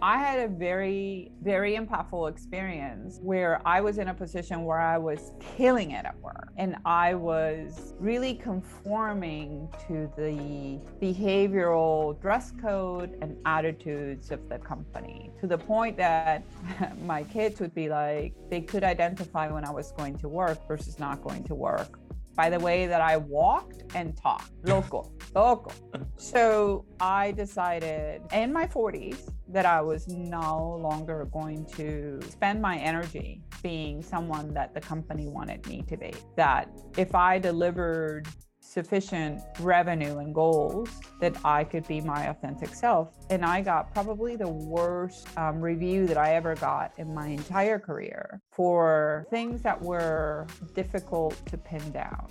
I had a very, very impactful experience where I was in a position where I was killing it at work. And I was really conforming to the behavioral dress code and attitudes of the company to the point that my kids would be like, they could identify when I was going to work versus not going to work by the way that I walked and talked. Loco, loco. So I decided in my 40s that I was no longer going to spend my energy being someone that the company wanted me to be. That if I delivered sufficient revenue and goals that I could be my authentic self. And I got probably the worst um, review that I ever got in my entire career for things that were difficult to pin down.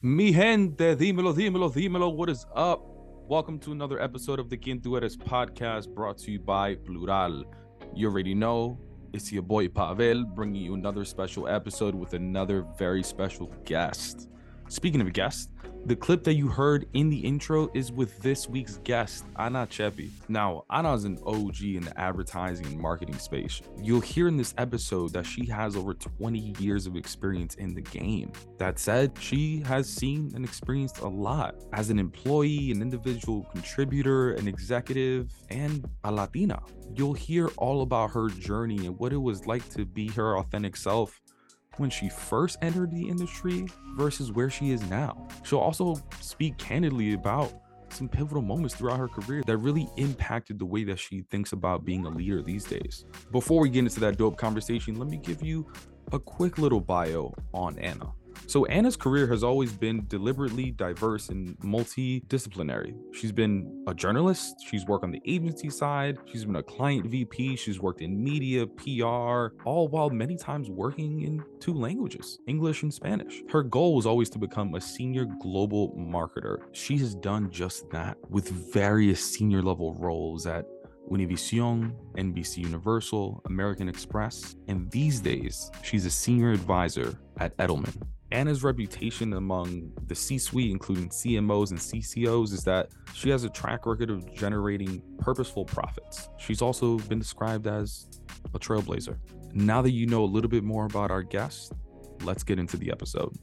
Mi gente, dímelo, dímelo, dímelo, what is up? Welcome to another episode of the Quien Tú Eres podcast brought to you by Plural. You already know it's your boy Pavel bringing you another special episode with another very special guest. Speaking of guests, the clip that you heard in the intro is with this week's guest, Ana Ceppi. Now, Ana is an OG in the advertising and marketing space. You'll hear in this episode that she has over 20 years of experience in the game. That said, she has seen and experienced a lot as an employee, an individual contributor, an executive, and a Latina. You'll hear all about her journey and what it was like to be her authentic self when she first entered the industry versus where she is now. She'll also speak candidly about some pivotal moments throughout her career that really impacted the way that she thinks about being a leader these days. Before we get into that dope conversation, let me give you a quick little bio on Ana. So Anna's career has always been deliberately diverse and multidisciplinary. She's been a journalist, she's worked on the agency side, she's been a client VP, she's worked in media, PR, all while many times working in two languages, English and Spanish. Her goal was always to become a senior global marketer. She has done just that with various senior level roles at Univision, NBC Universal, American Express, and these days, she's a senior advisor at Edelman. Ana's reputation among the C suite, including CMOs and CCOs, is that she has a track record of generating purposeful profits. She's also been described as a trailblazer. Now that you know a little bit more about our guest, let's get into the episode.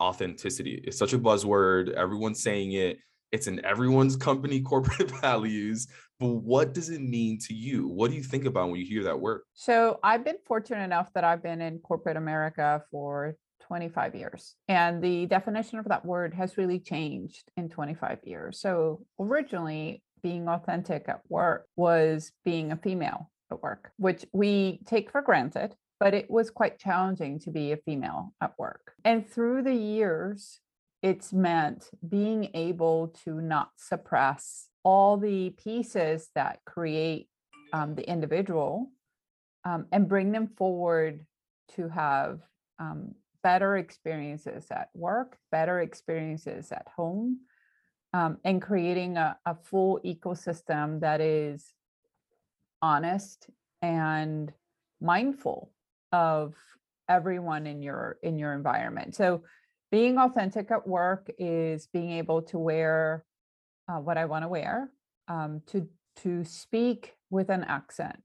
Authenticity is such a buzzword, everyone's saying it. It's in everyone's company corporate values but what does it mean to you? What do you think about when you hear that word? So I've been fortunate enough that I've been in corporate America for 25 years. And the definition of that word has really changed in 25 years. So originally, being authentic at work was being a female at work, which we take for granted, but it was quite challenging to be a female at work. And through the years, it's meant being able to not suppress all the pieces that create um, the individual um, and bring them forward to have um, better experiences at work, better experiences at home, um, and creating a, a full ecosystem that is honest and mindful of everyone in your in your environment. So being authentic at work is being able to wear uh, what I want to wear, um, to to speak with an accent,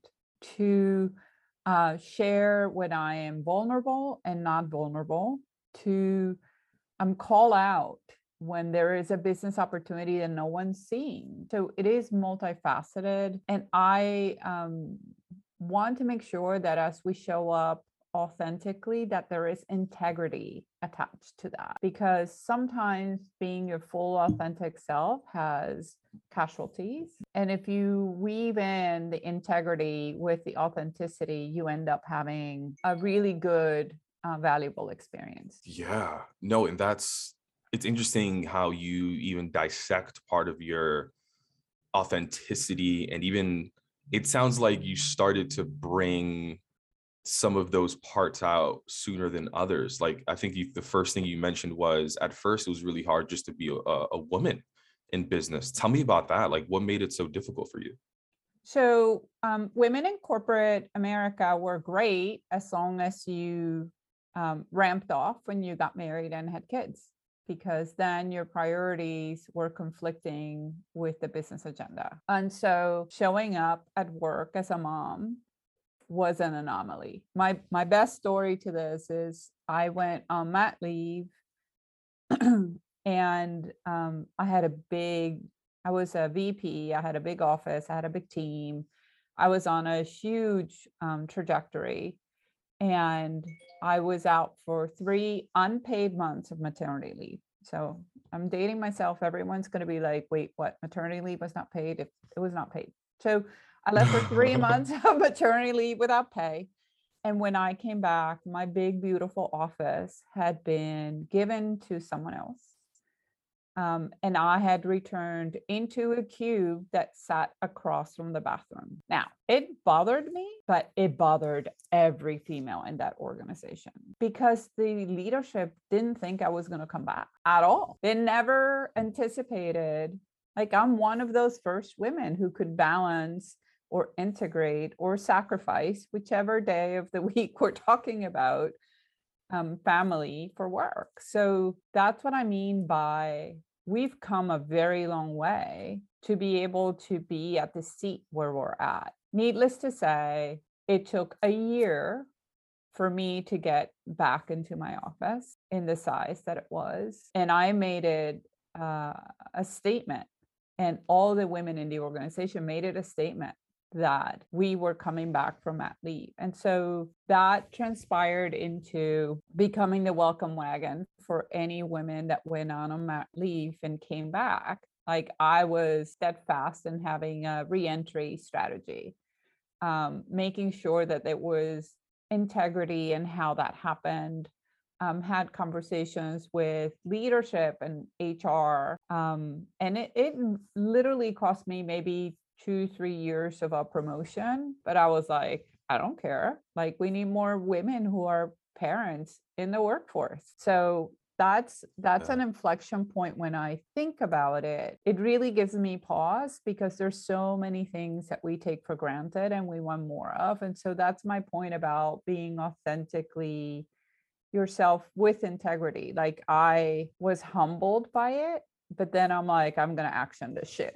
to uh, share when I am vulnerable and not vulnerable, to um, call out when there is a business opportunity that no one's seeing. So it is multifaceted, and I um, want to make sure that as we show up authentically that there is integrity attached to that because sometimes being your full authentic self has casualties. And if you weave in the integrity with the authenticity you end up having a really good uh, valuable experience. Yeah. No and that's it's interesting how you even dissect part of your authenticity and even it sounds like you started to bring some of those parts out sooner than others. Like I think you, the first thing you mentioned was at first it was really hard just to be a, a woman in business. Tell me about that. Like what made it so difficult for you? So um, women in corporate America were great as long as you um, ramped off when you got married and had kids. because then your priorities were conflicting with the business agenda. And so showing up at work as a mom was an anomaly. My my best story to this is I went on mat leave and um, I had a big I was a VP, I had a big office, I had a big team. I was on a huge um, trajectory and I was out for three unpaid months of maternity leave. So I'm dating myself. Everyone's going to be like, wait, what? Maternity leave was not paid? If it was not paid. So I left for three months of maternity leave without pay. And when I came back, my big, beautiful office had been given to someone else. Um, and I had returned into a cube that sat across from the bathroom. Now, it bothered me, but it bothered every female in that organization because the leadership didn't think I was going to come back at all. They never anticipated, like, I'm one of those first women who could balance or integrate or sacrifice, whichever day of the week we're talking about, um, family for work. So that's what I mean by we've come a very long way to be able to be at the seat where we're at. Needless to say, it took a year for me to get back into my office in the size that it was. And I made it uh, a statement, and all the women in the organization made it a statement that we were coming back from mat leave. And so that transpired into becoming the welcome wagon for any women that went on a mat leave and came back. Like I was steadfast in having a reentry strategy, um, making sure that there was integrity in how that happened. Um, had conversations with leadership and HR. Um, and it, it literally cost me maybe two, three years of a promotion. But I was like, I don't care. Like, we need more women who are parents in the workforce. So that's that's an inflection point when i think about it it really gives me pause because there's so many things that we take for granted and we want more of and so that's my point about being authentically yourself with integrity like i was humbled by it but then I'm like, I'm gonna action this shit.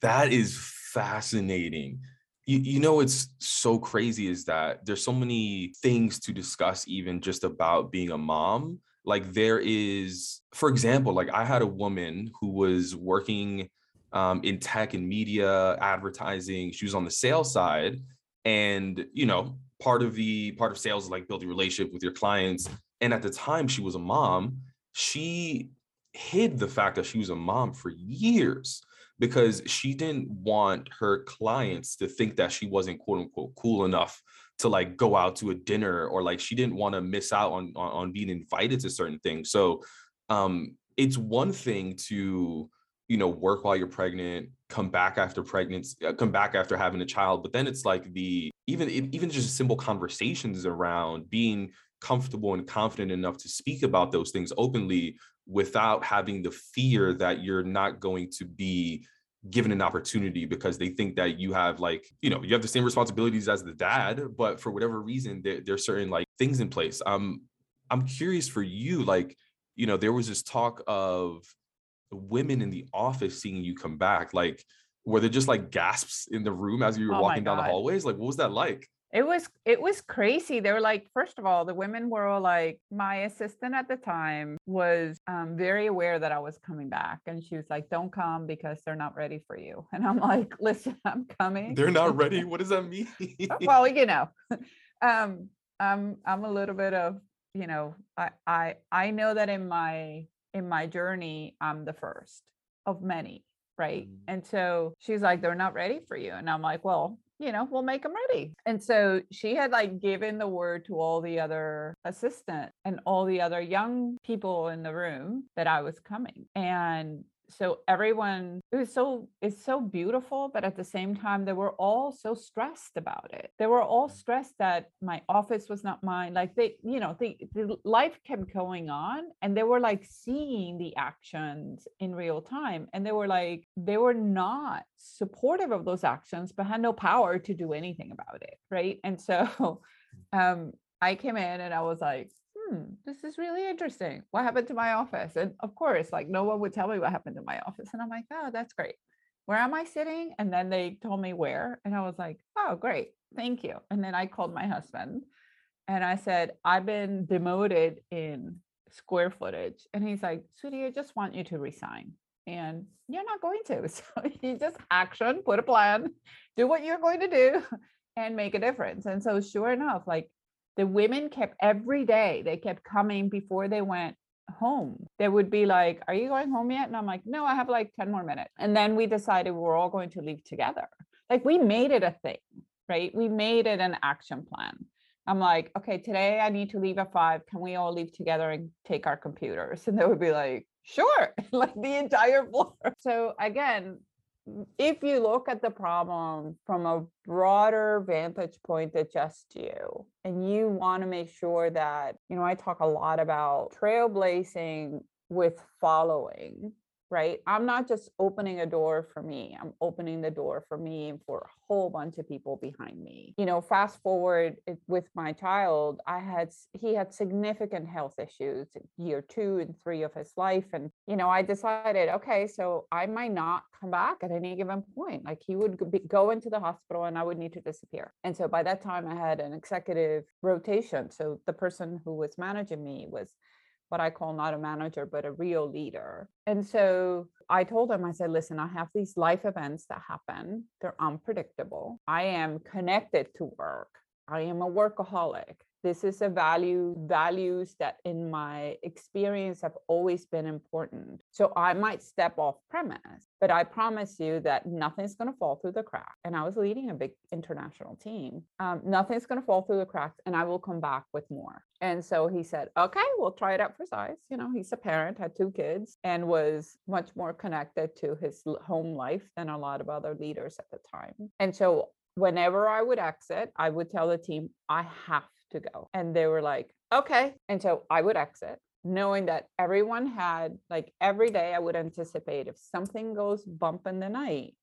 that is fascinating. You, you know what's so crazy is that there's so many things to discuss even just about being a mom. Like there is for example like i had a woman who was working um, in tech and media advertising. She was on the sales side. And you know part of the part of sales is like building relationship with your clients. And at the time she was a mom. She hid the fact that she was a mom for years because she didn't want her clients to think that she wasn't quote unquote cool enough to like go out to a dinner or like she didn't want to miss out on, on, on being invited to certain things. So um it's one thing to you know work while you're pregnant come back after pregnancy uh, come back after having a child but then it's like the even even just simple conversations around being comfortable and confident enough to speak about those things openly without having the fear that you're not going to be given an opportunity because they think that you have like you know you have the same responsibilities as the dad but for whatever reason there, there's certain like things in place. Um i'm curious for you like you know there was this talk of women in the office seeing you come back. Like were there just like gasps in the room as you were oh walking down the hallways? Like what was that like it was it was crazy. They were like first of all the women were all like my assistant at the time was um, very aware that i was coming back and she was like don't come because they're not ready for you. And i'm like listen i'm coming. They're not ready? What does that mean? Well you know um i'm i'm a little bit of you know i i i know that in my in my journey i'm the first of many right? Mm. and so she's like they're not ready for you. And i'm like well you know, we'll make them ready. And so she had like given the word to all the other assistant and all the other young people in the room that I was coming. And so everyone it was so it's so beautiful but at the same time they were all so stressed about it. They were all stressed that my office was not mine like they you know the, the life kept going on and they were like seeing the actions in real time and they were like they were not supportive of those actions but had no power to do anything about it right? And so um i came in and i was like hmm, this is really interesting. What happened to my office? And of course, like no one would tell me what happened to my office. And I'm like, oh, that's great. Where am I sitting? And then they told me where. And I was like, oh, great. Thank you. And then I called my husband and I said, I've been demoted in square footage. And he's like, sweetie, I just want you to resign. And you're not going to. So you just action, put a plan, do what you're going to do and make a difference. And so sure enough, like the women kept every day, they kept coming before they went home. They would be like, Are you going home yet? And I'm like, No, I have like 10 more minutes. And then we decided we we're all going to leave together. Like we made it a thing, right? We made it an action plan. I'm like, okay, today I need to leave at five. Can we all leave together and take our computers? And they would be like, sure, like the entire floor. So again, if you look at the problem from a broader vantage point than just you, and you want to make sure that, you know, I talk a lot about trailblazing with following right? I'm not just opening a door for me, I'm opening the door for me and for a whole bunch of people behind me. You know, fast forward eh, with my child, I had, he had significant health issues year two and three of his life. And, you know, I decided, okay, so I might not come back at any given point. Like he would go into the hospital and I would need to disappear. And so by that time, I had an executive rotation. So the person who was managing me was what I call not a manager, but a real leader. And so I told him, I said, listen, I have these life events that happen. They're unpredictable. I am connected to work. I am a workaholic this is a value values that in my experience have always been important. So i might step off premise but i promise you that nothing's going to fall through the crack and i was leading a big international team um, nothing's going to fall through the cracks and i will come back with more. And so he said okay we'll try it out for size you know he's a parent had two kids and was much more connected to his home life than a lot of other leaders at the time. And so whenever I would exit, I would tell the team, I have to go. And they were like, okay. And so I would exit knowing that everyone had like every day I would anticipate if something goes bump in the night,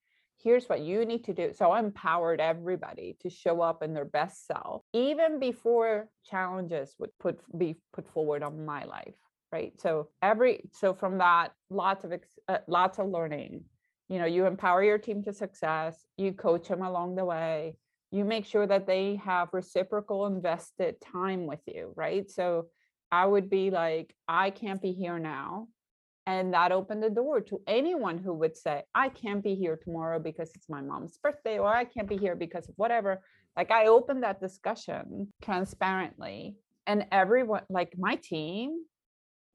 here's what you need to do. So I empowered everybody to show up in their best self, even before challenges would put be put forward on my life. Right. So every so from that, lots of uh, lots of learning. You know, you empower your team to success. You coach them along the way you make sure that they have reciprocal invested time with you, right? So I would be like, I can't be here now. And that opened the door to anyone who would say, I can't be here tomorrow because it's my mom's birthday, or I can't be here because of whatever. Like I opened that discussion transparently. And everyone, like my team,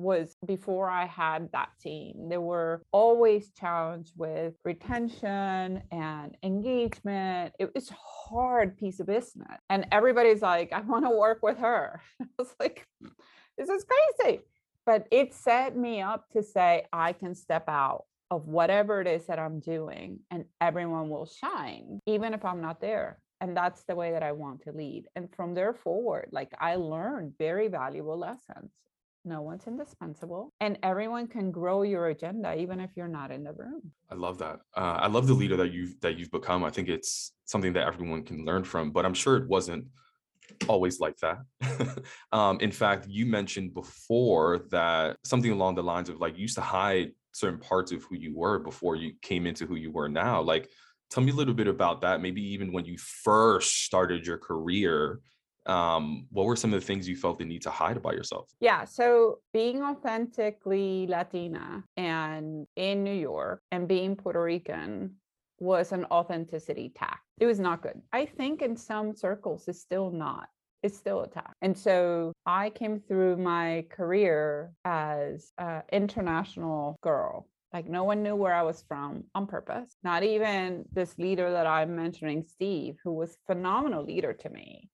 was before I had that team. They were always challenged with retention and engagement. It was hard piece of business. And everybody's like, I want to work with her. I was like, this is crazy. But it set me up to say, I can step out of whatever it is that I'm doing and everyone will shine, even if I'm not there. And that's the way that I want to lead. And from there forward, like I learned very valuable lessons no one's indispensable and everyone can grow your agenda even if you're not in the room. I love that. Uh, i love the leader that you've that you've become. I think it's something that everyone can learn from but i'm sure it wasn't always like that. Um, in fact you mentioned before that something along the lines of like you used to hide certain parts of who you were before you came into who you were now. Like tell me a little bit about that maybe even when you first started your career um, what were some of the things you felt the need to hide about yourself? Yeah. So being authentically Latina and in New York and being Puerto Rican was an authenticity tack. It was not good. I think in some circles it's still not. It's still a tack. And so I came through my career as an international girl like no one knew where I was from on purpose. Not even this leader that I'm mentioning, Steve, who was phenomenal leader to me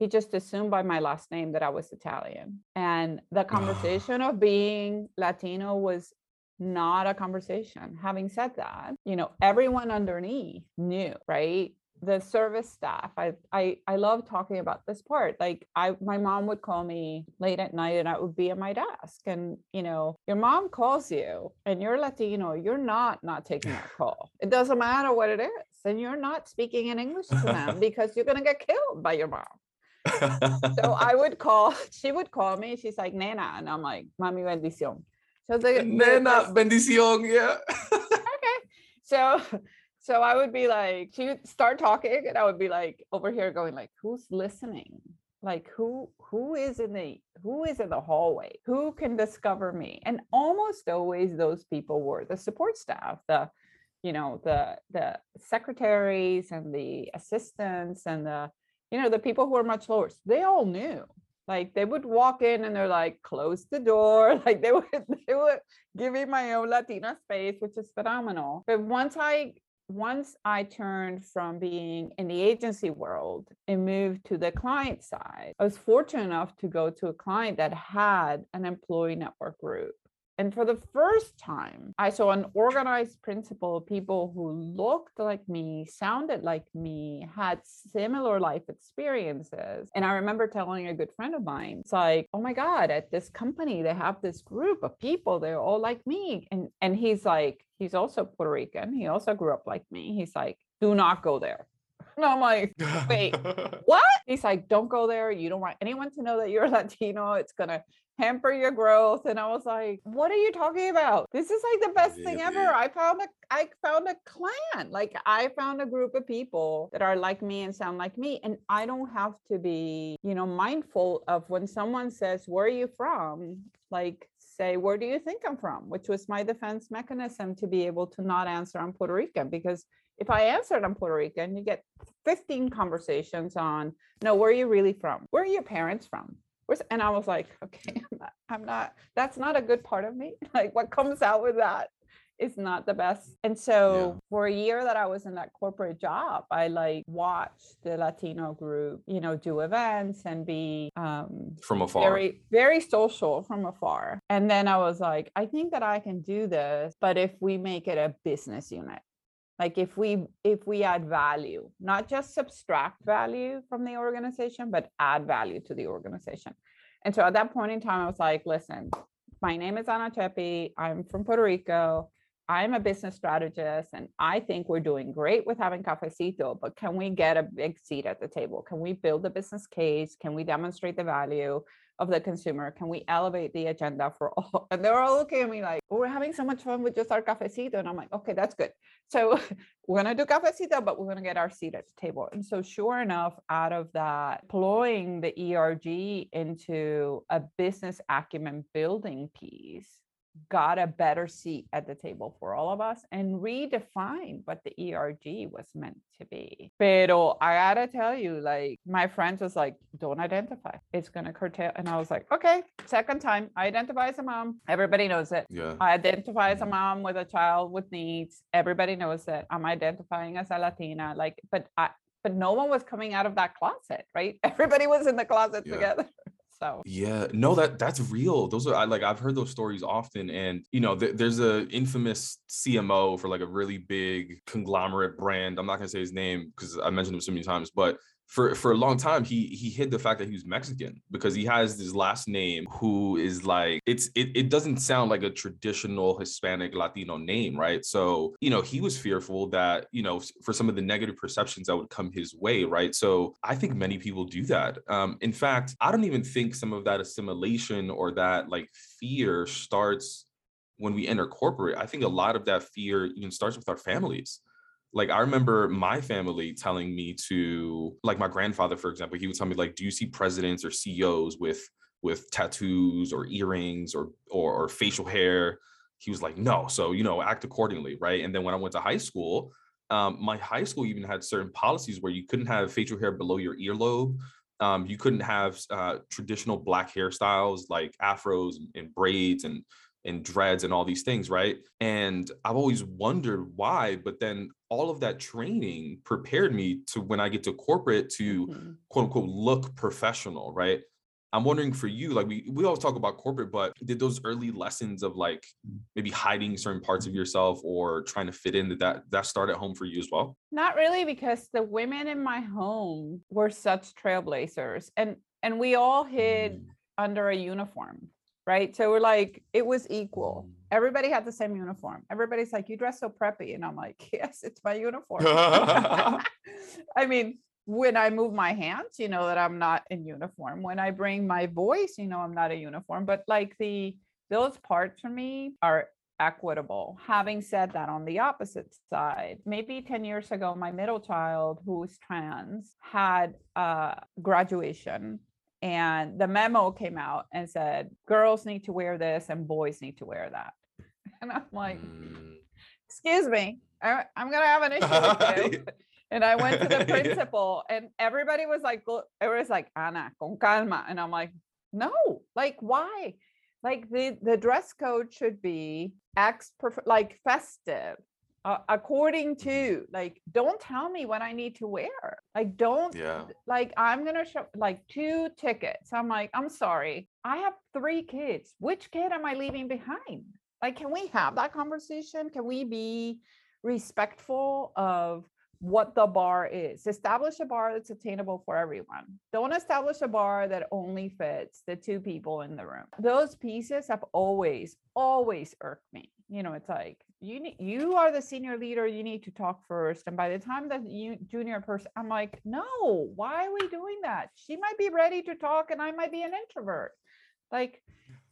he just assumed by my last name that I was Italian. And the conversation of being Latino was not a conversation. Having said that, you know, everyone underneath knew, right? The service staff. I I I love talking about this part. Like I my mom would call me late at night and I would be at my desk and you know, your mom calls you and you're Latino, you're not not taking that call. It doesn't matter what it is. And you're not speaking in English to them because you're going to get killed by your mom so I would call, she would call me, she's like, Nena, and I'm like, Mami bendición. So the, the- bendición, yeah. okay. So so I would be like, she would start talking, and I would be like over here going like, who's listening? Like who who is in the who is in the hallway? Who can discover me? And almost always those people were the support staff, the you know, the the secretaries and the assistants and the you know the people who are much lower. They all knew. Like they would walk in and they're like, close the door. Like they would they would give me my own Latina space, which is phenomenal. But once I once I turned from being in the agency world and moved to the client side, I was fortunate enough to go to a client that had an employee network group. And for the first time, I saw an organized principle of people who looked like me, sounded like me, had similar life experiences. And I remember telling a good friend of mine, it's like, oh my God, at this company, they have this group of people, they're all like me. And and he's like, he's also Puerto Rican. He also grew up like me. He's like, do not go there. And I'm like, Wait. what? He's like, don't go there. You don't want anyone to know that you're Latino. It's gonna hamper your growth. And I was like, what are you talking about? This is like the best thing ever. Really? I found a I found a clan. Like I found a group of people that are like me and sound like me. And I don't have to be, you know, mindful of when someone says, Where are you from? Like say, Where do you think I'm from? Which was my defense mechanism to be able to not answer I'm Puerto Rican because if I answered I'm Puerto Rican, you get 15 conversations on no, where are you really from? Where are your parents from? Where's, and I was like, okay, I'm not, I'm not, that's not a good part of me. Like what comes out with that is not the best. And so for a year that I was in that corporate job, I like watched the Latino group, you know, do events and be um From afar. very very social from afar and then i was like i think that i can do this but if we make it a business unit like if we if we add value not just subtract value from the organization but add value to the organization. And so at that point in time i was like listen my name is ana Ceppi i'm from puerto rico. I'm a business strategist and i think we're doing great with having cafecito but can we get a big seat at the table? Can we build a business case? Can we demonstrate the value of the consumer? Can we elevate the agenda for all? And they're all looking at me like, oh, we're having so much fun with just our cafecito. And I'm like, okay, that's good. So we're going to do cafecito, but we're going to get our seat at the table. And so, sure enough, out of that, deploying the ERG into a business acumen building piece got a better seat at the table for all of us and redefined what the ERG was meant to be. Pero I gotta tell you, like my friends was like, don't identify. It's gonna curtail. And I was like, okay, second time, I identify as a mom. Everybody knows it. Yeah. I identify as a mm-hmm. mom with a child with needs. Everybody knows it. I'm identifying as a Latina. Like, but I but no one was coming out of that closet, right? Everybody was in the closet Yeah. together. So Yeah, no, that that's real. Those are I like I've heard those stories often, and you know, th- there's a infamous CMO for like a really big conglomerate brand. I'm not gonna say his name because I mentioned him so many times, but for for a long time he he hid the fact that he was Mexican because he has this last name who is like it's it, it doesn't sound like a traditional Hispanic Latino name, right? So you know he was fearful that you know for some of the negative perceptions that would come his way, right? So I think many people do that. Um, in fact, I don't even think some of that assimilation or that like fear starts when we enter corporate. I think a lot of that fear even starts with our families like I remember my family telling me to like my grandfather for example he would tell me like do you see presidents or CEOs with with tattoos or earrings or or, or facial hair? He was like no. So you know act accordingly right? And then when I went to high school um, my high school even had certain policies where you couldn't have facial hair below your earlobe. Um, you couldn't have uh, traditional black hairstyles like afros and, and braids and and dreads and all these things, right? And I've always wondered why, but then all of that training prepared me to when I get to corporate to mhm. quote unquote look professional, right? I'm wondering for you, like we we always talk about corporate, but did those early lessons of like mm. maybe hiding certain parts of yourself or trying to fit in, did that that start at home for you as well? Not really, because the women in my home were such trailblazers, and and we all hid mm. under a uniform, right? So we're like, it was equal. Mm. Everybody had the same uniform. Everybody's like, you dress so preppy, and I'm like, yes, it's my uniform. I mean, when I move my hands, you know that I'm not in uniform. When I bring my voice, you know I'm not a uniform. But like the those parts for me are equitable. Having said that, on the opposite side, maybe 10 years ago, my middle child, who's trans, had a graduation and the memo came out and said girls need to wear this and boys need to wear that. And I'm like, Mm. excuse me, I, am gonna have an issue with you. And I went to the principal, and everybody was like, it was like Ana con calma, and I'm like, no, like why? Like the the dress code should be ex like festive, uh, according to like. Don't tell me what I need to wear. Like don't Yeah. like I'm gonna show like two tickets. I'm like, I'm sorry, I have three kids. Which kid am I leaving behind? Like, can we have that conversation? Can we be respectful of what the bar is? Establish a bar that's attainable for everyone. Don't establish a bar that only fits the two people in the room. Those pieces have always, always irked me. You know, it's like you need, you are the senior leader. You need to talk first. And by the time that you junior person, I'm like, no, why are we doing that? She might be ready to talk, and I might be an introvert. Like,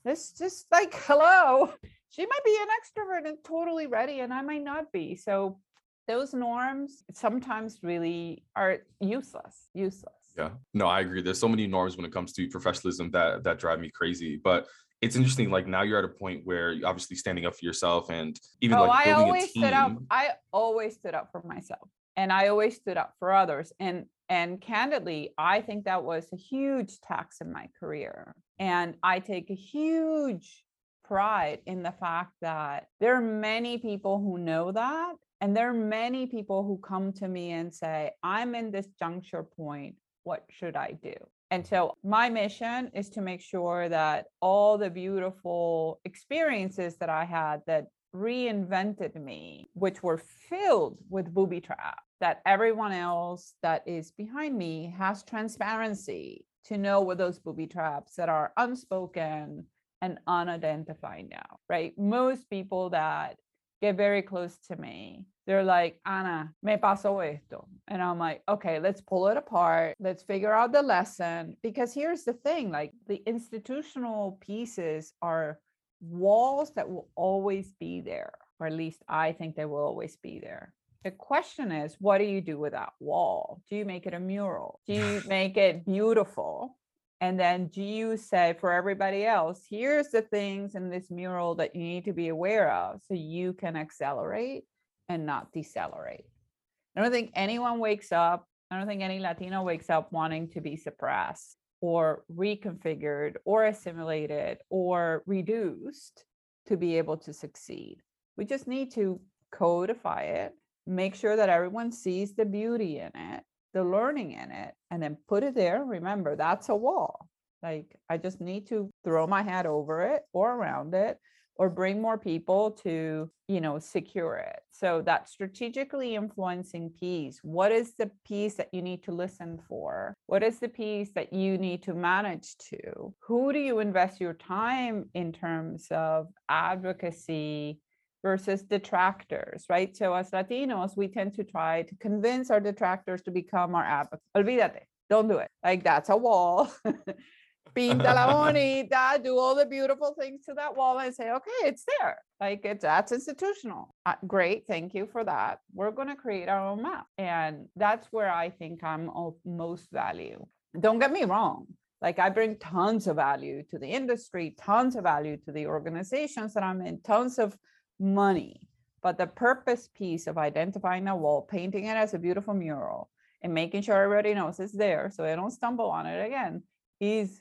this just like hello she might be an extrovert and totally ready and i might not be so those norms sometimes really are useless useless Yeah. No, I agree. There's so many norms when it comes to professionalism that that drive me crazy. But it's interesting. Like now you're at a point where you're obviously standing up for yourself and even oh like i building always a team. stood up i always stood up for myself and i always stood up for others and and candidly i think that was a huge tax in my career. And i take a huge pride in the fact that there are many people who know that and there are many people who come to me and say i'm in this juncture point. What should i do? And mm-hmm. so my mission is to make sure that all the beautiful experiences that I had that reinvented me, which were filled with booby traps, that everyone else that is behind me has transparency to know what those booby traps that are unspoken and unidentified now, right? Most people that get very close to me, they're like, Ana, me pasó esto. And I'm like, okay, let's pull it apart. Let's figure out the lesson. Because here's the thing like the institutional pieces are walls that will always be there, or at least I think they will always be there. The question is, what do you do with that wall? Do you make it a mural? Do you make it beautiful? And then do you say for everybody else, here's the things in this mural that you need to be aware of so you can accelerate and not decelerate? I don't think anyone wakes up, I don't think any Latino wakes up wanting to be suppressed or reconfigured or assimilated or reduced to be able to succeed. We just need to codify it, make sure that everyone sees the beauty in it, the learning in it, and then put it there. Remember, that's a wall. Like I just need to throw my hat over it or around it or bring more people to, you know, secure it. So that strategically influencing piece, what is the piece that you need to listen for? What is the piece that you need to manage to? Who do you invest your time in terms of advocacy versus detractors, right? So as Latinos, we tend to try to convince our detractors to become our advocates. Olvídate, don't do it. Like that's a wall. Pinta la bonita, do all the beautiful things to that wall and say, okay, it's there. Like it's that's institutional. Uh, great, thank you for that. We're going to create our own map. And that's where I think I'm of most value. Don't get me wrong. Like I bring tons of value to the industry, tons of value to the organizations that I'm in, tons of money. But the purpose piece of identifying a wall, painting it as a beautiful mural, and making sure everybody knows it's there so they don't stumble on it again is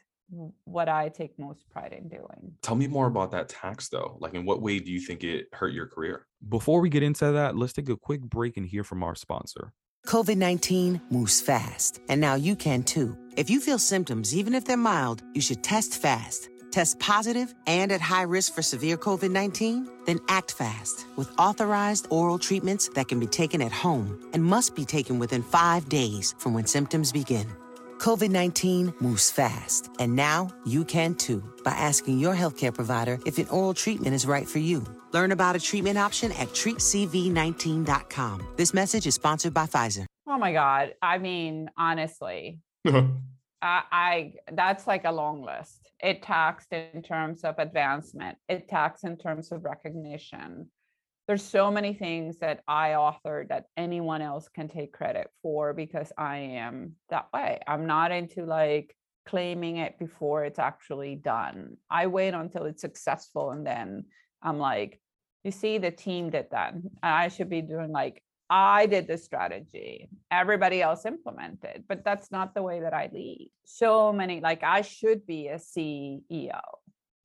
what I take most pride in doing. Tell me more about that tax though. Like in what way do you think it hurt your career? Before we get into that, let's take a quick break and hear from our sponsor. COVID 19 moves fast, and now you can too. If you feel symptoms, even if they're mild, you should test fast. Test positive and at high risk for severe COVID 19? Then act fast with authorized oral treatments that can be taken at home and must be taken within five days from when symptoms begin. COVID 19 moves fast, and now you can too by asking your healthcare provider if an oral treatment is right for you. Learn about a treatment option at treatcv19.com. This message is sponsored by Pfizer. Oh my God. I mean, honestly, uh-huh. I, I that's like a long list. It taxed in terms of advancement. It taxed in terms of recognition. There's so many things that I authored that anyone else can take credit for because I am that way. I'm not into like claiming it before it's actually done. I wait until it's successful and then I'm like, you see, the team did that. I should be doing like I did the strategy, everybody else implemented, but that's not the way that I lead. So many, like, I should be a CEO,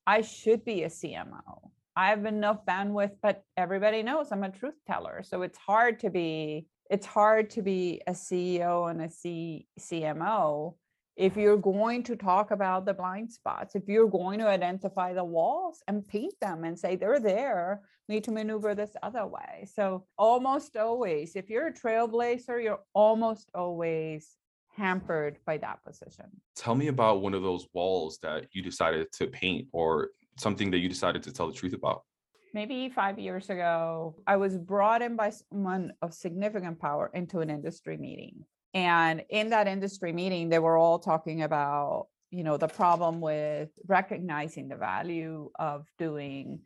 I should be a CMO. I have enough bandwidth, but everybody knows I'm a truth teller. So it's hard to be, it's hard to be a CEO and a C, CMO if you're going to talk about the blind spots, if you're going to identify the walls and paint them and say they're there, need to maneuver this other way. So almost always, if you're a trailblazer, you're almost always hampered by that position. Tell me about one of those walls that you decided to paint or something that you decided to tell the truth about. Maybe five years ago, I was brought in by someone of significant power into an industry meeting. And in that industry meeting, they were all talking about, you know, the problem with recognizing the value of doing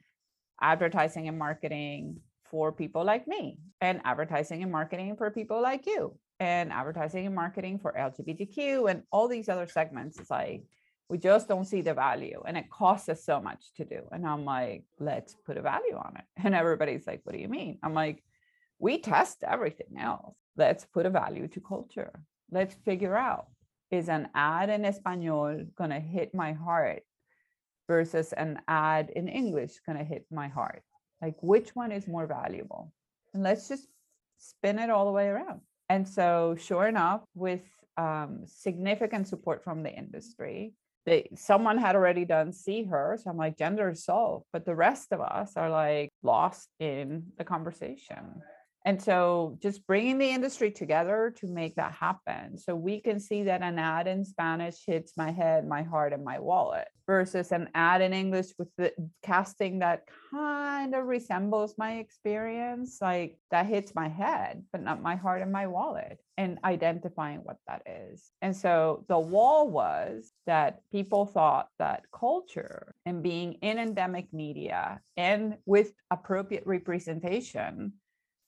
advertising and marketing for people like me and advertising and marketing for people like you and advertising and marketing for LGBTQ and all these other segments. It's like, we just don't see the value and it costs us so much to do. And I'm like, let's put a value on it. And everybody's like, what do you mean? I'm like, we test everything else. Let's put a value to culture. Let's figure out is an ad in Espanol going to hit my heart versus an ad in English going to hit my heart? Like, which one is more valuable? And let's just spin it all the way around. And so, sure enough, with um, significant support from the industry, they, someone had already done SeeHer so i'm like gender is solved but the rest of us are like lost in the conversation and so just bringing the industry together to make that happen. So we can see that an ad in Spanish hits my head, my heart, and my wallet versus an ad in English with the casting that kind of resembles my experience, like that hits my head, but not my heart and my wallet, and identifying what that is. And so the wall was that people thought that culture and being in endemic media and with appropriate representation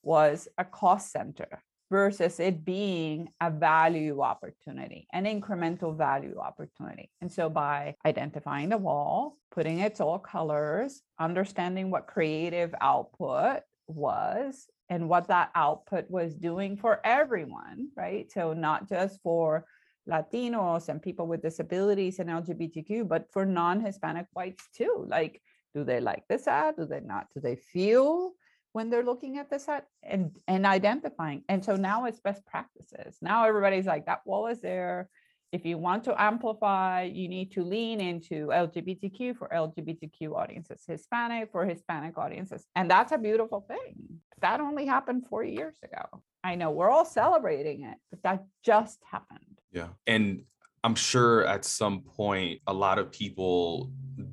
was a cost center versus it being a value opportunity, an incremental value opportunity. And so by identifying the wall, putting its all colors, understanding what creative output was and what that output was doing for everyone, right? So not just for Latinos and people with disabilities and LGBTQ, but for non-Hispanic whites too. Like, do they like this ad? Do they not? Do they feel when they're looking at this set and and identifying. And so now it's best practices. Now everybody's like that wall is there. If you want to amplify you need to lean into lgbtq for lgbtq audiences hispanic for hispanic audiences. And that's a beautiful thing. That only happened four years ago. I know we're all celebrating it but that just happened. Yeah. And i'm sure at some point a lot of people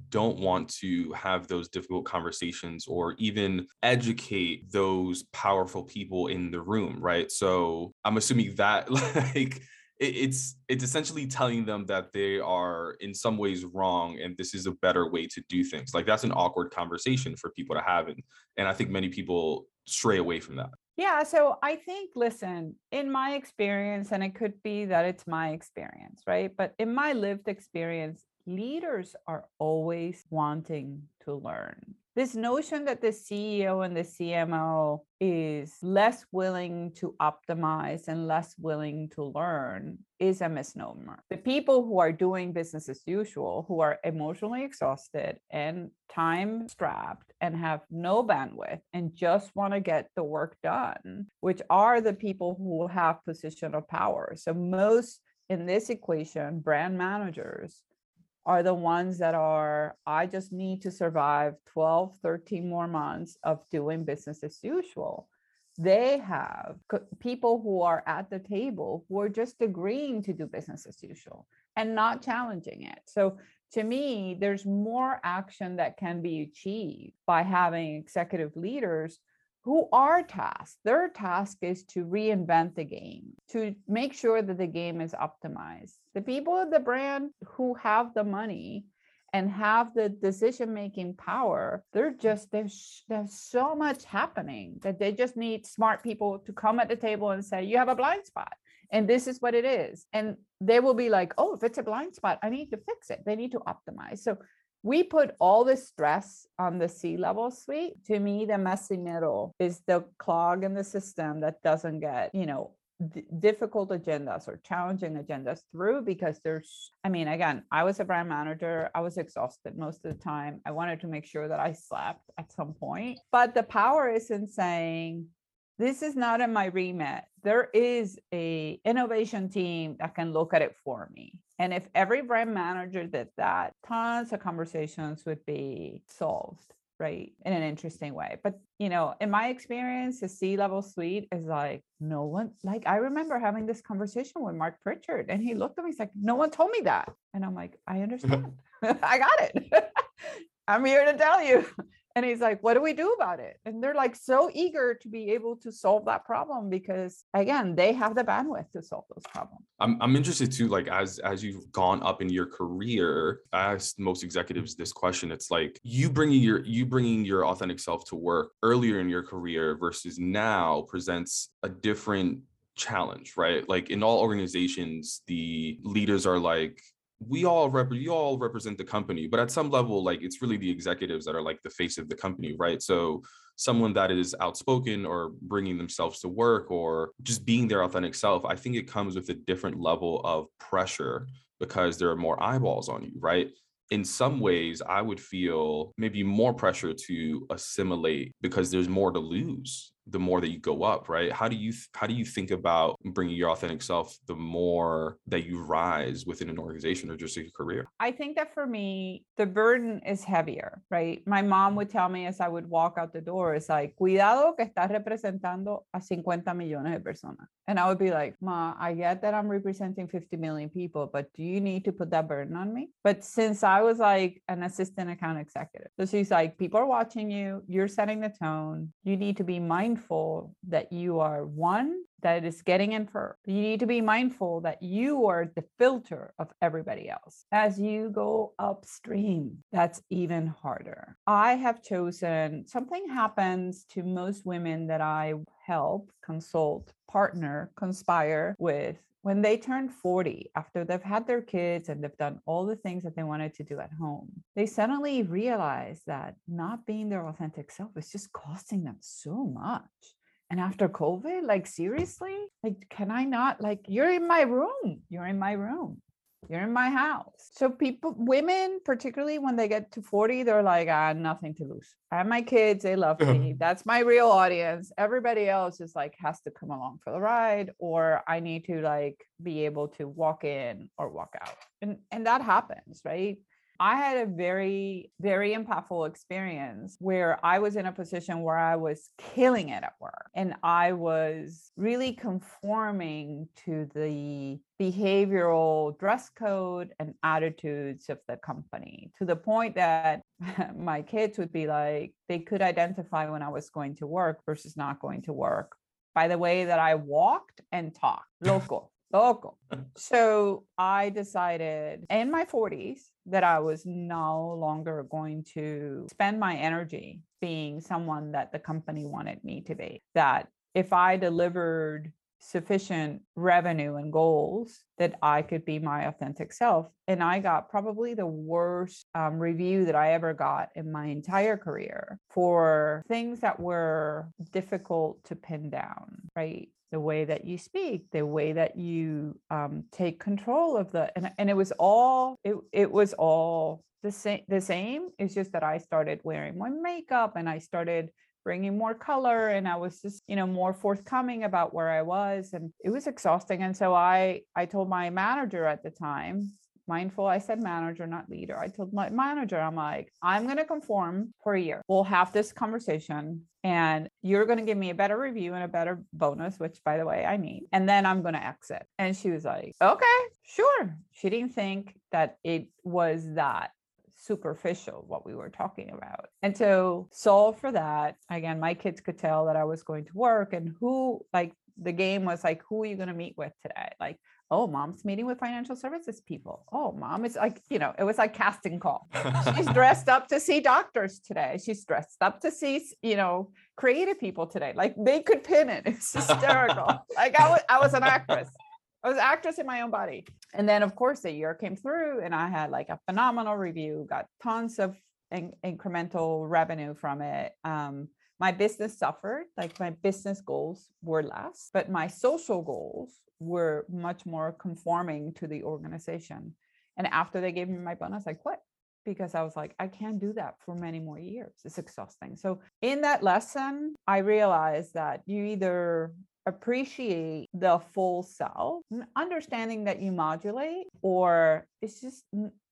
don't want to have those difficult conversations or even educate those powerful people in the room right? So i'm assuming that like it's it's essentially telling them that they are in some ways wrong and this is a better way to do things. Like that's an awkward conversation for people to have and and i think many people stray away from that yeah so i think listen in my experience and it could be that it's my experience right but in my lived experience leaders are always wanting to learn. This notion that the CEO and the CMO is less willing to optimize and less willing to learn is a misnomer. The people who are doing business as usual, who are emotionally exhausted and time strapped and have no bandwidth and just want to get the work done, which are the people who have position of power. So most in this equation, brand managers are the ones that are, I just need to survive 12, 13 more months of doing business as usual. They have people who are at the table who are just agreeing to do business as usual and not challenging it. So to me, there's more action that can be achieved by having executive leaders who are tasked. Their task is to reinvent the game, to make sure that the game is optimized. The people at the brand who have the money and have the decision making power they're just there's there's so much happening that they just need smart people to come at the table and say you have a blind spot and this is what it is and they will be like oh if it's a blind spot i need to fix it they need to optimize so we put all the stress on the C level suite. To me, the messy middle is the clog in the system that doesn't get, you know, d- difficult agendas or challenging agendas through because there's i mean again i was a brand manager. I was exhausted most of the time. I wanted to make sure that i slept at some point. But the power is in saying this is not in my remit. There is a innovation team that can look at it for me. And if every brand manager did that tons of conversations would be solved right in an interesting way. But you know in my experience the c level suite is like no one like i remember having this conversation with Marc Pritchard and he looked at me he's like no one told me that. And i'm like i understand. I got it. I'm here to tell you and he's like, what do we do about it? And they're like so eager to be able to solve that problem because again, they have the bandwidth to solve those problems. I'm, I'm interested too, like as as you've gone up in your career, I asked most executives this question. It's like you bringing your you bringing your authentic self to work earlier in your career versus now presents a different challenge, right? Like in all organizations, the leaders are like, we all rep you all represent the company but at some level like it's really the executives that are like the face of the company right? So someone that is outspoken or bringing themselves to work or just being their authentic self i think it comes with a different level of pressure because there are more eyeballs on you right? In some ways i would feel maybe more pressure to assimilate because there's more to lose the more that you go up right? How do you how do you think about bringing your authentic self the more that you rise within an organization or just a career? I think that for me the burden is heavier right? My mom would tell me as i would walk out the door it's like cuidado que estás representando a 50 millones de personas. And i would be like ma i get that i'm representing 50 million people but do you need to put that burden on me? But since i was like an assistant account executive so she's like people are watching you you're setting the tone you need to be mindful mindful that you are one that is getting in for. You need to be mindful that you are the filter of everybody else. As you go upstream, that's even harder. I have chosen something happens to most women that I help, consult, partner, conspire with when they turn 40 after they've had their kids and they've done all the things that they wanted to do at home they suddenly realize that not being their authentic self is just costing them so much. And after covid like seriously? Like can i not like you're in my room you're in my room you're in my house. So people, women, particularly when they get to 40, they're like, I have nothing to lose. I have my kids, they love me. That's my real audience. Everybody else is like has to come along for the ride, or I need to like be able to walk in or walk out. And and that happens, right? I had a very, very impactful experience where I was in a position where I was killing it at work and I was really conforming to the behavioral dress code and attitudes of the company to the point that my kids would be like, they could identify when I was going to work versus not going to work by the way that I walked and talked local local. so I decided in my 40s that I was no longer going to spend my energy being someone that the company wanted me to be. That if I delivered sufficient revenue and goals that I could be my authentic self. And I got probably the worst um, review that I ever got in my entire career for things that were difficult to pin down, right? The way that you speak the way that you um, take control of the and, and it was all it, it was all the same the same it's just that i started wearing more makeup and i started bringing more color and i was just you know more forthcoming about where i was and it was exhausting and so i i told my manager at the time mindful. I said manager not leader. I told my manager i'm like i'm going to conform for a year. We'll have this conversation and you're going to give me a better review and a better bonus which by the way i need and then i'm going to exit. And she was like okay sure. She didn't think that it was that superficial what we were talking about. And so solve for that. Again my kids could tell that i was going to work and who like the game was like who are you going to meet with today? Like oh mom's meeting with financial services people. Oh mom it's like you know it was like casting call. She's dressed up to see doctors today. She's dressed up to see you know creative people today. Like they could pin it. It's hysterical. Like I was, I was an actress. I was actress in my own body. And then, of course, the year came through and I had like a phenomenal review, got tons of in- incremental revenue from it. Um, my business suffered, like my business goals were less, but my social goals were much more conforming to the organization. And after they gave me my bonus, I quit because I was like, I can't do that for many more years. It's exhausting. So, in that lesson, I realized that you either appreciate the full self, understanding that you modulate, or it's just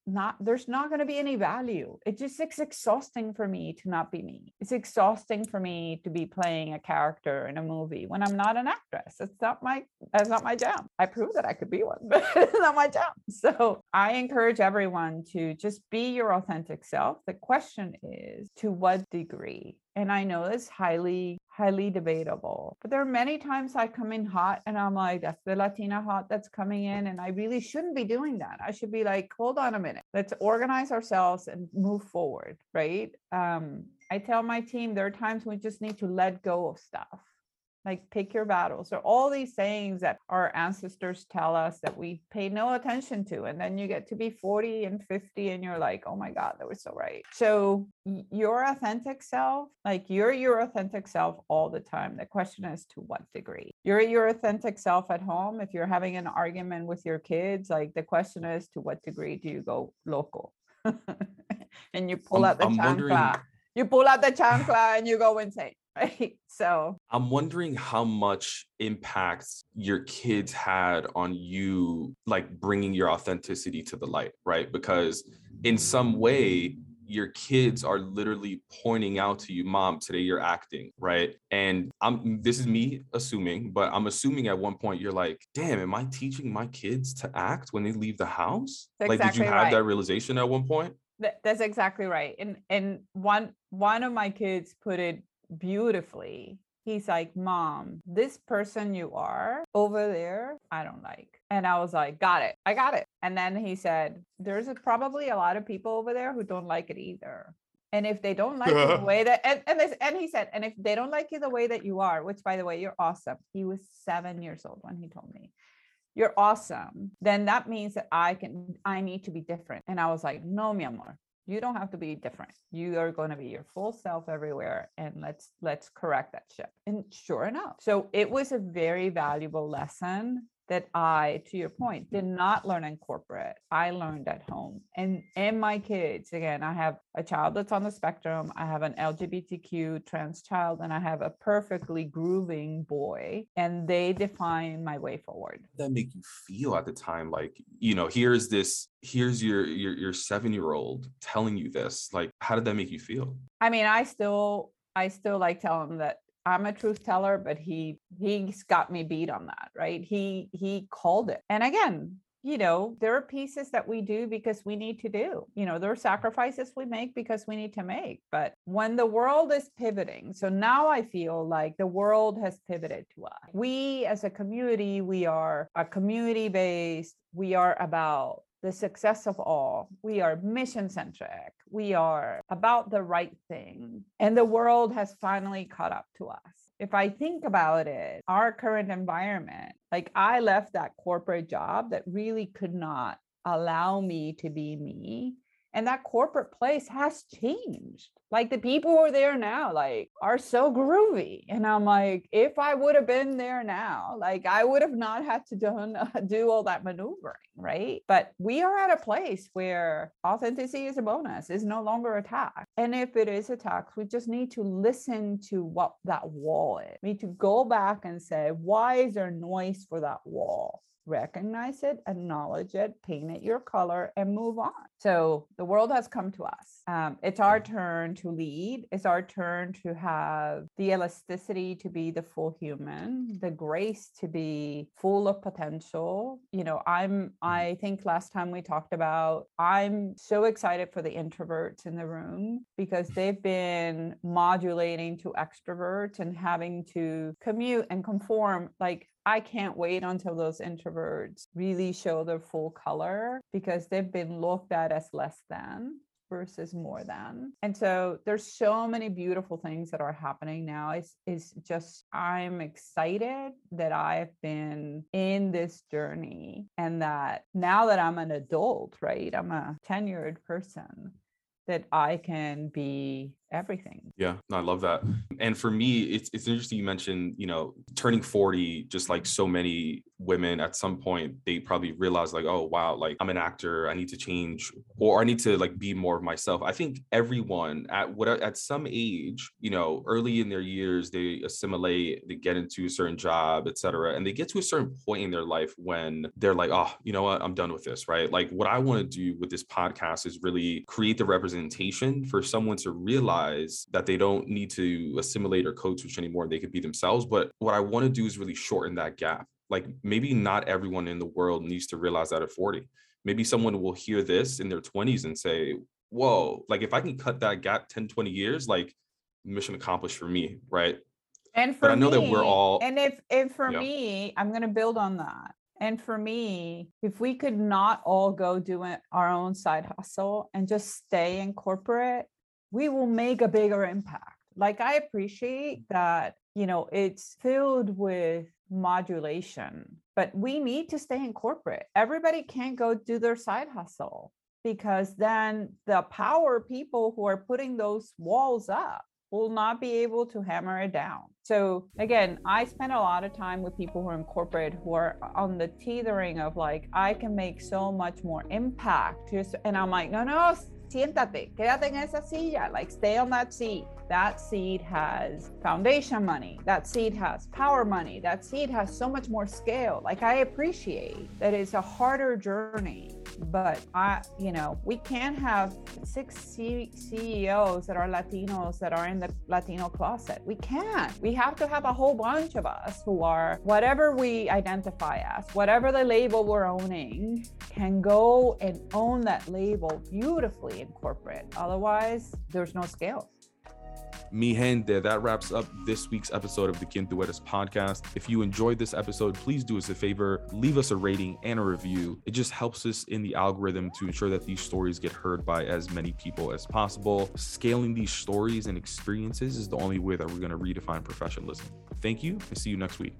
not there's not going to be any value. It just it's exhausting for me to not be me. It's exhausting for me to be playing a character in a movie when i'm not an actress. It's not my that's not my jam. I proved that i could be one but it's not my jam. So i encourage everyone to just be your authentic self. The question is to what degree? And I know it's highly, highly debatable. But there are many times I come in hot and I'm like, that's the Latina hot that's coming in. And I really shouldn't be doing that. I should be like, hold on a minute. Let's organize ourselves and move forward. Right. Um, I tell my team there are times we just need to let go of stuff like pick your battles. Or all these sayings that our ancestors tell us that we pay no attention to and then you get to be 40 and 50 and you're like oh my god that was so right. So your authentic self like you're your authentic self all the time. The question is to what degree? You're your authentic self at home. If you're having an argument with your kids like the question is to what degree do you go local and you pull I'm- out the I'm wondering- chancla you pull out the chancla and you go insane right so I'm wondering how much impact your kids had on you, like bringing your authenticity to the light, right? Because in some way, your kids are literally pointing out to you, mom, today you're acting, right? And I'm this is me assuming, but I'm assuming at one point you're like, damn, am I teaching my kids to act when they leave the house? That's like, did you have right. that realization at one point? That's exactly right. And and one one of my kids put it beautifully. He's like, "Mom, this person you are over there, I don't like." And I was like, "Got it. I got it." And then he said, "There's a, probably a lot of people over there who don't like it either." And if they don't like the way that and and, this, and he said, and if they don't like you the way that you are, which by the way, you're awesome. He was seven years old when he told me you're awesome, then that means that I can, I need to be different. And I was like, no, mi amor, you don't have to be different. You are going to be your full self everywhere. And let's, let's correct that ship. And sure enough. So it was a very valuable lesson that I, to your point, did not learn in corporate. I learned at home. And and my kids, again, I have a child that's on the spectrum, I have an LGBTQ trans child, and I have a perfectly grooving boy. And they define my way forward. that make you feel at the time like you know here's this here's your your your seven year old telling you this like how did that make you feel I mean, I still I still like tell him that I'm a truth teller, but he he's got me beat on that, right? He he called it. And again, you know, there are pieces that we do because we need to do. You know, there are sacrifices we make because we need to make. But when the world is pivoting, so now I feel like the world has pivoted to us. We as a community, we are a community based, we are about the success of all. We are mission centric. We are about the right thing. And the world has finally caught up to us. If I think about it, our current environment, like I left that corporate job that really could not allow me to be me. And that corporate place has changed. Like the people who are there now, like are so groovy. And I'm like, if I would have been there now, like I would have not had to done, do all that maneuvering, right? But we are at a place where authenticity is a bonus, is no longer a tax. And if it is a tax, we just need to listen to what that wall is. We need to go back and say, why is there noise for that wall? Recognize it, acknowledge it, paint it your color, and move on. So the world has come to us. Um, it's our turn to lead. It's our turn to have the elasticity to be the full human, the grace to be full of potential. You know, I'm, I think last time we talked about, I'm so excited for the introverts in the room because they've been modulating to extroverts and having to commute and conform like I can't wait until those introverts really show their full color because they've been looked at as less than versus more than. And so there's so many beautiful things that are happening now. It's, it's just, I'm excited that I've been in this journey and that now that I'm an adult, right? I'm a tenured person that I can be everything. Yeah, I love that. And for me, it's it's interesting you mentioned, you know, turning 40, just like so many women at some point, they probably realize like, oh wow, like I'm an actor, I need to change or I need to like be more of myself. I think everyone at what at some age, you know, early in their years, they assimilate, they get into a certain job, etc. And they get to a certain point in their life when they're like, oh, you know what, I'm done with this, right? Like what I want to do with this podcast is really create the representation for someone to realize realize that they don't need to assimilate or code switch anymore. They could be themselves. But what I want to do is really shorten that gap. Like maybe not everyone in the world needs to realize that at 40. Maybe someone will hear this in their 20s and say, whoa, like if I can cut that gap 10, 20 years, like mission accomplished for me, right? And for but I know me, that we're all and if if for yeah. me, I'm gonna build on that. And for me, if we could not all go do our own side hustle and just stay in corporate, we will make a bigger impact. Like I appreciate that, you know, it's filled with modulation, but we need to stay in corporate. Everybody can't go do their side hustle because then the power people who are putting those walls up will not be able to hammer it down. So again, I spend a lot of time with people who are in corporate who are on the teetering of like, I can make so much more impact. And I'm like, no, no, siéntate, quédate en esa silla, like stay on that seat. That seat has foundation money. That seat has power money. That seat has so much more scale. Like I appreciate that it's a harder journey, but I, you know, we can't have six C- CEOs that are Latinos that are in the Latino closet. We can't. We have to have a whole bunch of us who are whatever we identify as, whatever the label we're owning, can go and own that label beautifully in corporate. Otherwise, there's no scale. Mi gente, that wraps up this week's episode of the Quien Eres podcast. If you enjoyed this episode, please do us a favor, leave us a rating and a review. It just helps us in the algorithm to ensure that these stories get heard by as many people as possible. Scaling these stories and experiences is the only way that we're going to redefine professionalism. Thank you and see you next week.